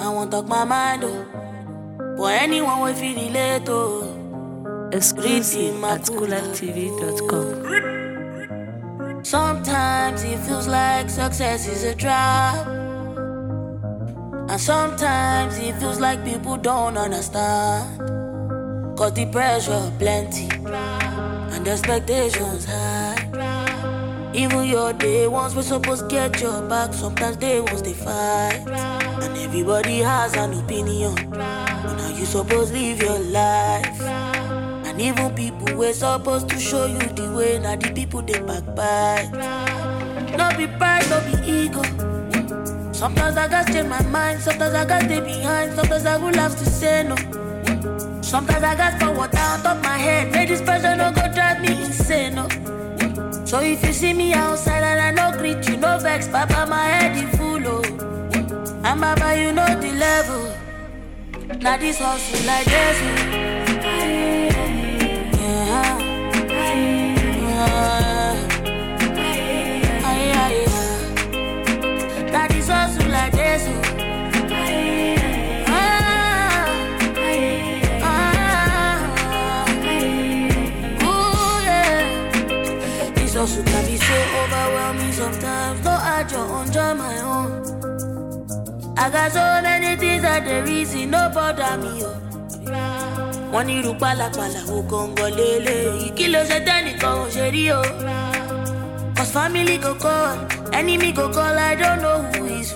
I won't talk my mind, oh. For anyone will feel relate, oh. Exclusive at. Sometimes it feels like success is a trap. And sometimes it feels like people don't understand. Cause the pressure plenty. And the expectations high. Even your day ones we supposed to get your back. Sometimes they ones they fight. And everybody has an opinion on how you supposed to live your life. And even people we're supposed to show you the way. Now the people they backbite. No be pride, no be ego. Sometimes I gotta change my mind. Sometimes I gotta stay behind. Sometimes I would have to say no. Sometimes I gotta forward down top my head. May this pressure So if you see me outside and I no greet you, no vex, Papa, my head is full. Oh. And Baba, you know the level. Now this hustle like this. Hustle can be so overwhelming sometimes. No, I just enjoy my own. I got so many things that the reason no bother me. Oh. wọ́n ní irú pálapàla wo gangan lélẹ̀ kí ló ṣe ò ṣe rí o. cause family go call enemy go call i don't know who is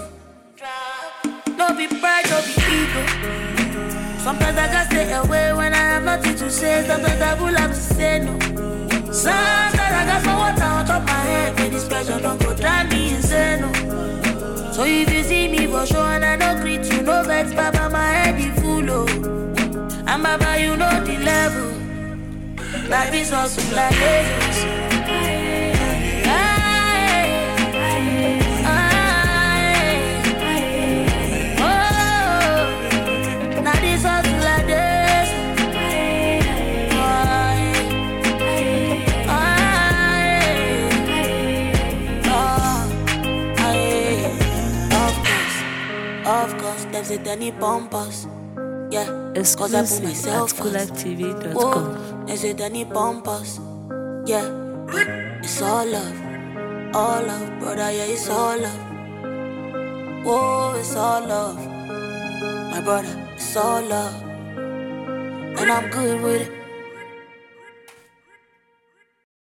no be pride no be ego. sometimes i gats stay away when i have nothing to say sometimes i will have to say no. sometimes me for show and i no greet you no vex baba my head e full o. And Baba, you know the level. Life is hustle like Lagos. Of course, them say they need bumpers. Yeah, cause I put myself at Koollifetv.com. Say they need bumpers. Yeah, it's all love, all love, brother. Yeah, it's all love. Whoa, it's all love, my brother. It's all love, and I'm good with it.